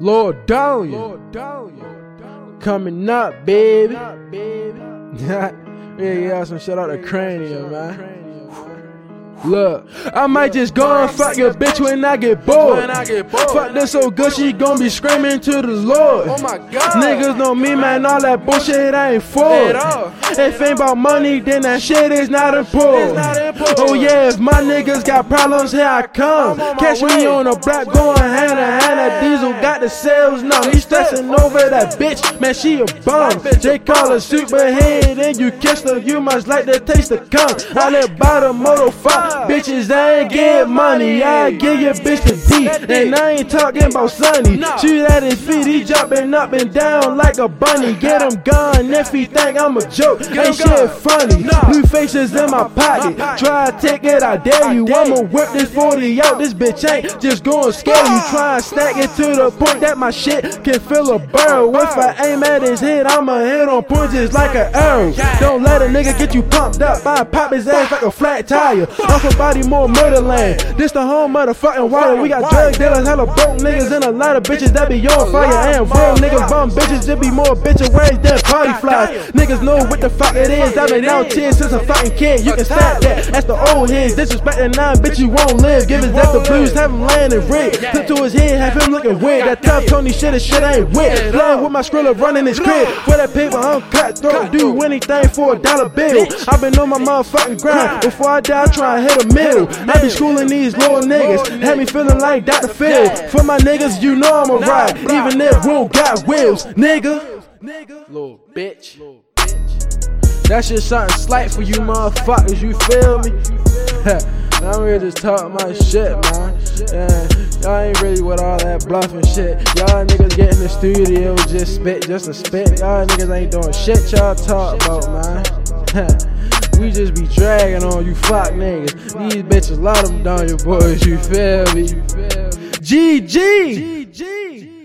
Lord down you. Coming up, baby. yeah, yeah, some shout out to Cranium, man. Look, I might just go and fuck your bitch when I get bored. When I get bored. Fuck this so good, she gon' be screaming to the Lord. Oh my God. Niggas know me, man, all that bullshit I ain't for. If ain't about money, then that shit is not important. It's not important. Oh yeah, if my niggas got problems, here I come. I'm on my Catch me on the block going hand to hand. That diesel got the sales now. He stressing over that bitch, man, she a bum. They call her superhead, and you kiss her, you must like the taste of cum. I live by the motor fuck. Bitches, I ain't get money, I give your bitch the D. And I ain't talking about Sonny. Shoot at his feet, he jumping up and down like a bunny. Get him gone if he think I'm a joke. Ain't shit funny. New faces in my pocket. To take it, I dare you. I'ma whip this 40 out. This bitch ain't just gonna scare you. Try and stack it to the point that my shit can fill a barrel. If I aim at his head, I'ma hit on point just like an arrow. Don't let a nigga get you pumped up. I pop his ass like a flat tire. I'm from Baltimore, Murderland. This the home of the fucking Wire. We got drug dealers, hella broke niggas, and a lot of bitches that be on fire. And real niggas bum bitches, just be more bitches ways than party flies. Niggas know what the fuck it is. I've been out here since a fucking kid. You can stop that. That's the old heads. Disrespecting nine, bitch, you won't live. Give his death the blues, have him laying in red. Flip to his head, have him looking weird. That tough Tony shit, his shit ain't wet. Playing with my skrilla, running his crib. For that paper, I'm cutthroat. Do anything for a dollar bill. I've been on my motherfucking grind. Before I die, I try and hit a mill. I be schooling these little niggas. Had me feeling like Dr. Phil. For my niggas, you know I'm a ride. Even if we don't got wheels, nigga. Little bitch. That just something slight for you motherfuckers, you feel me? I'm here just talk my shit, man. Yeah, y'all ain't really with all that bluffing shit. Y'all niggas get in the studio just spit, just to spit. Y'all niggas ain't doing shit y'all talk about, man. we just be dragging on you fuck niggas. These bitches love them down your boys, you feel me? GG! GG!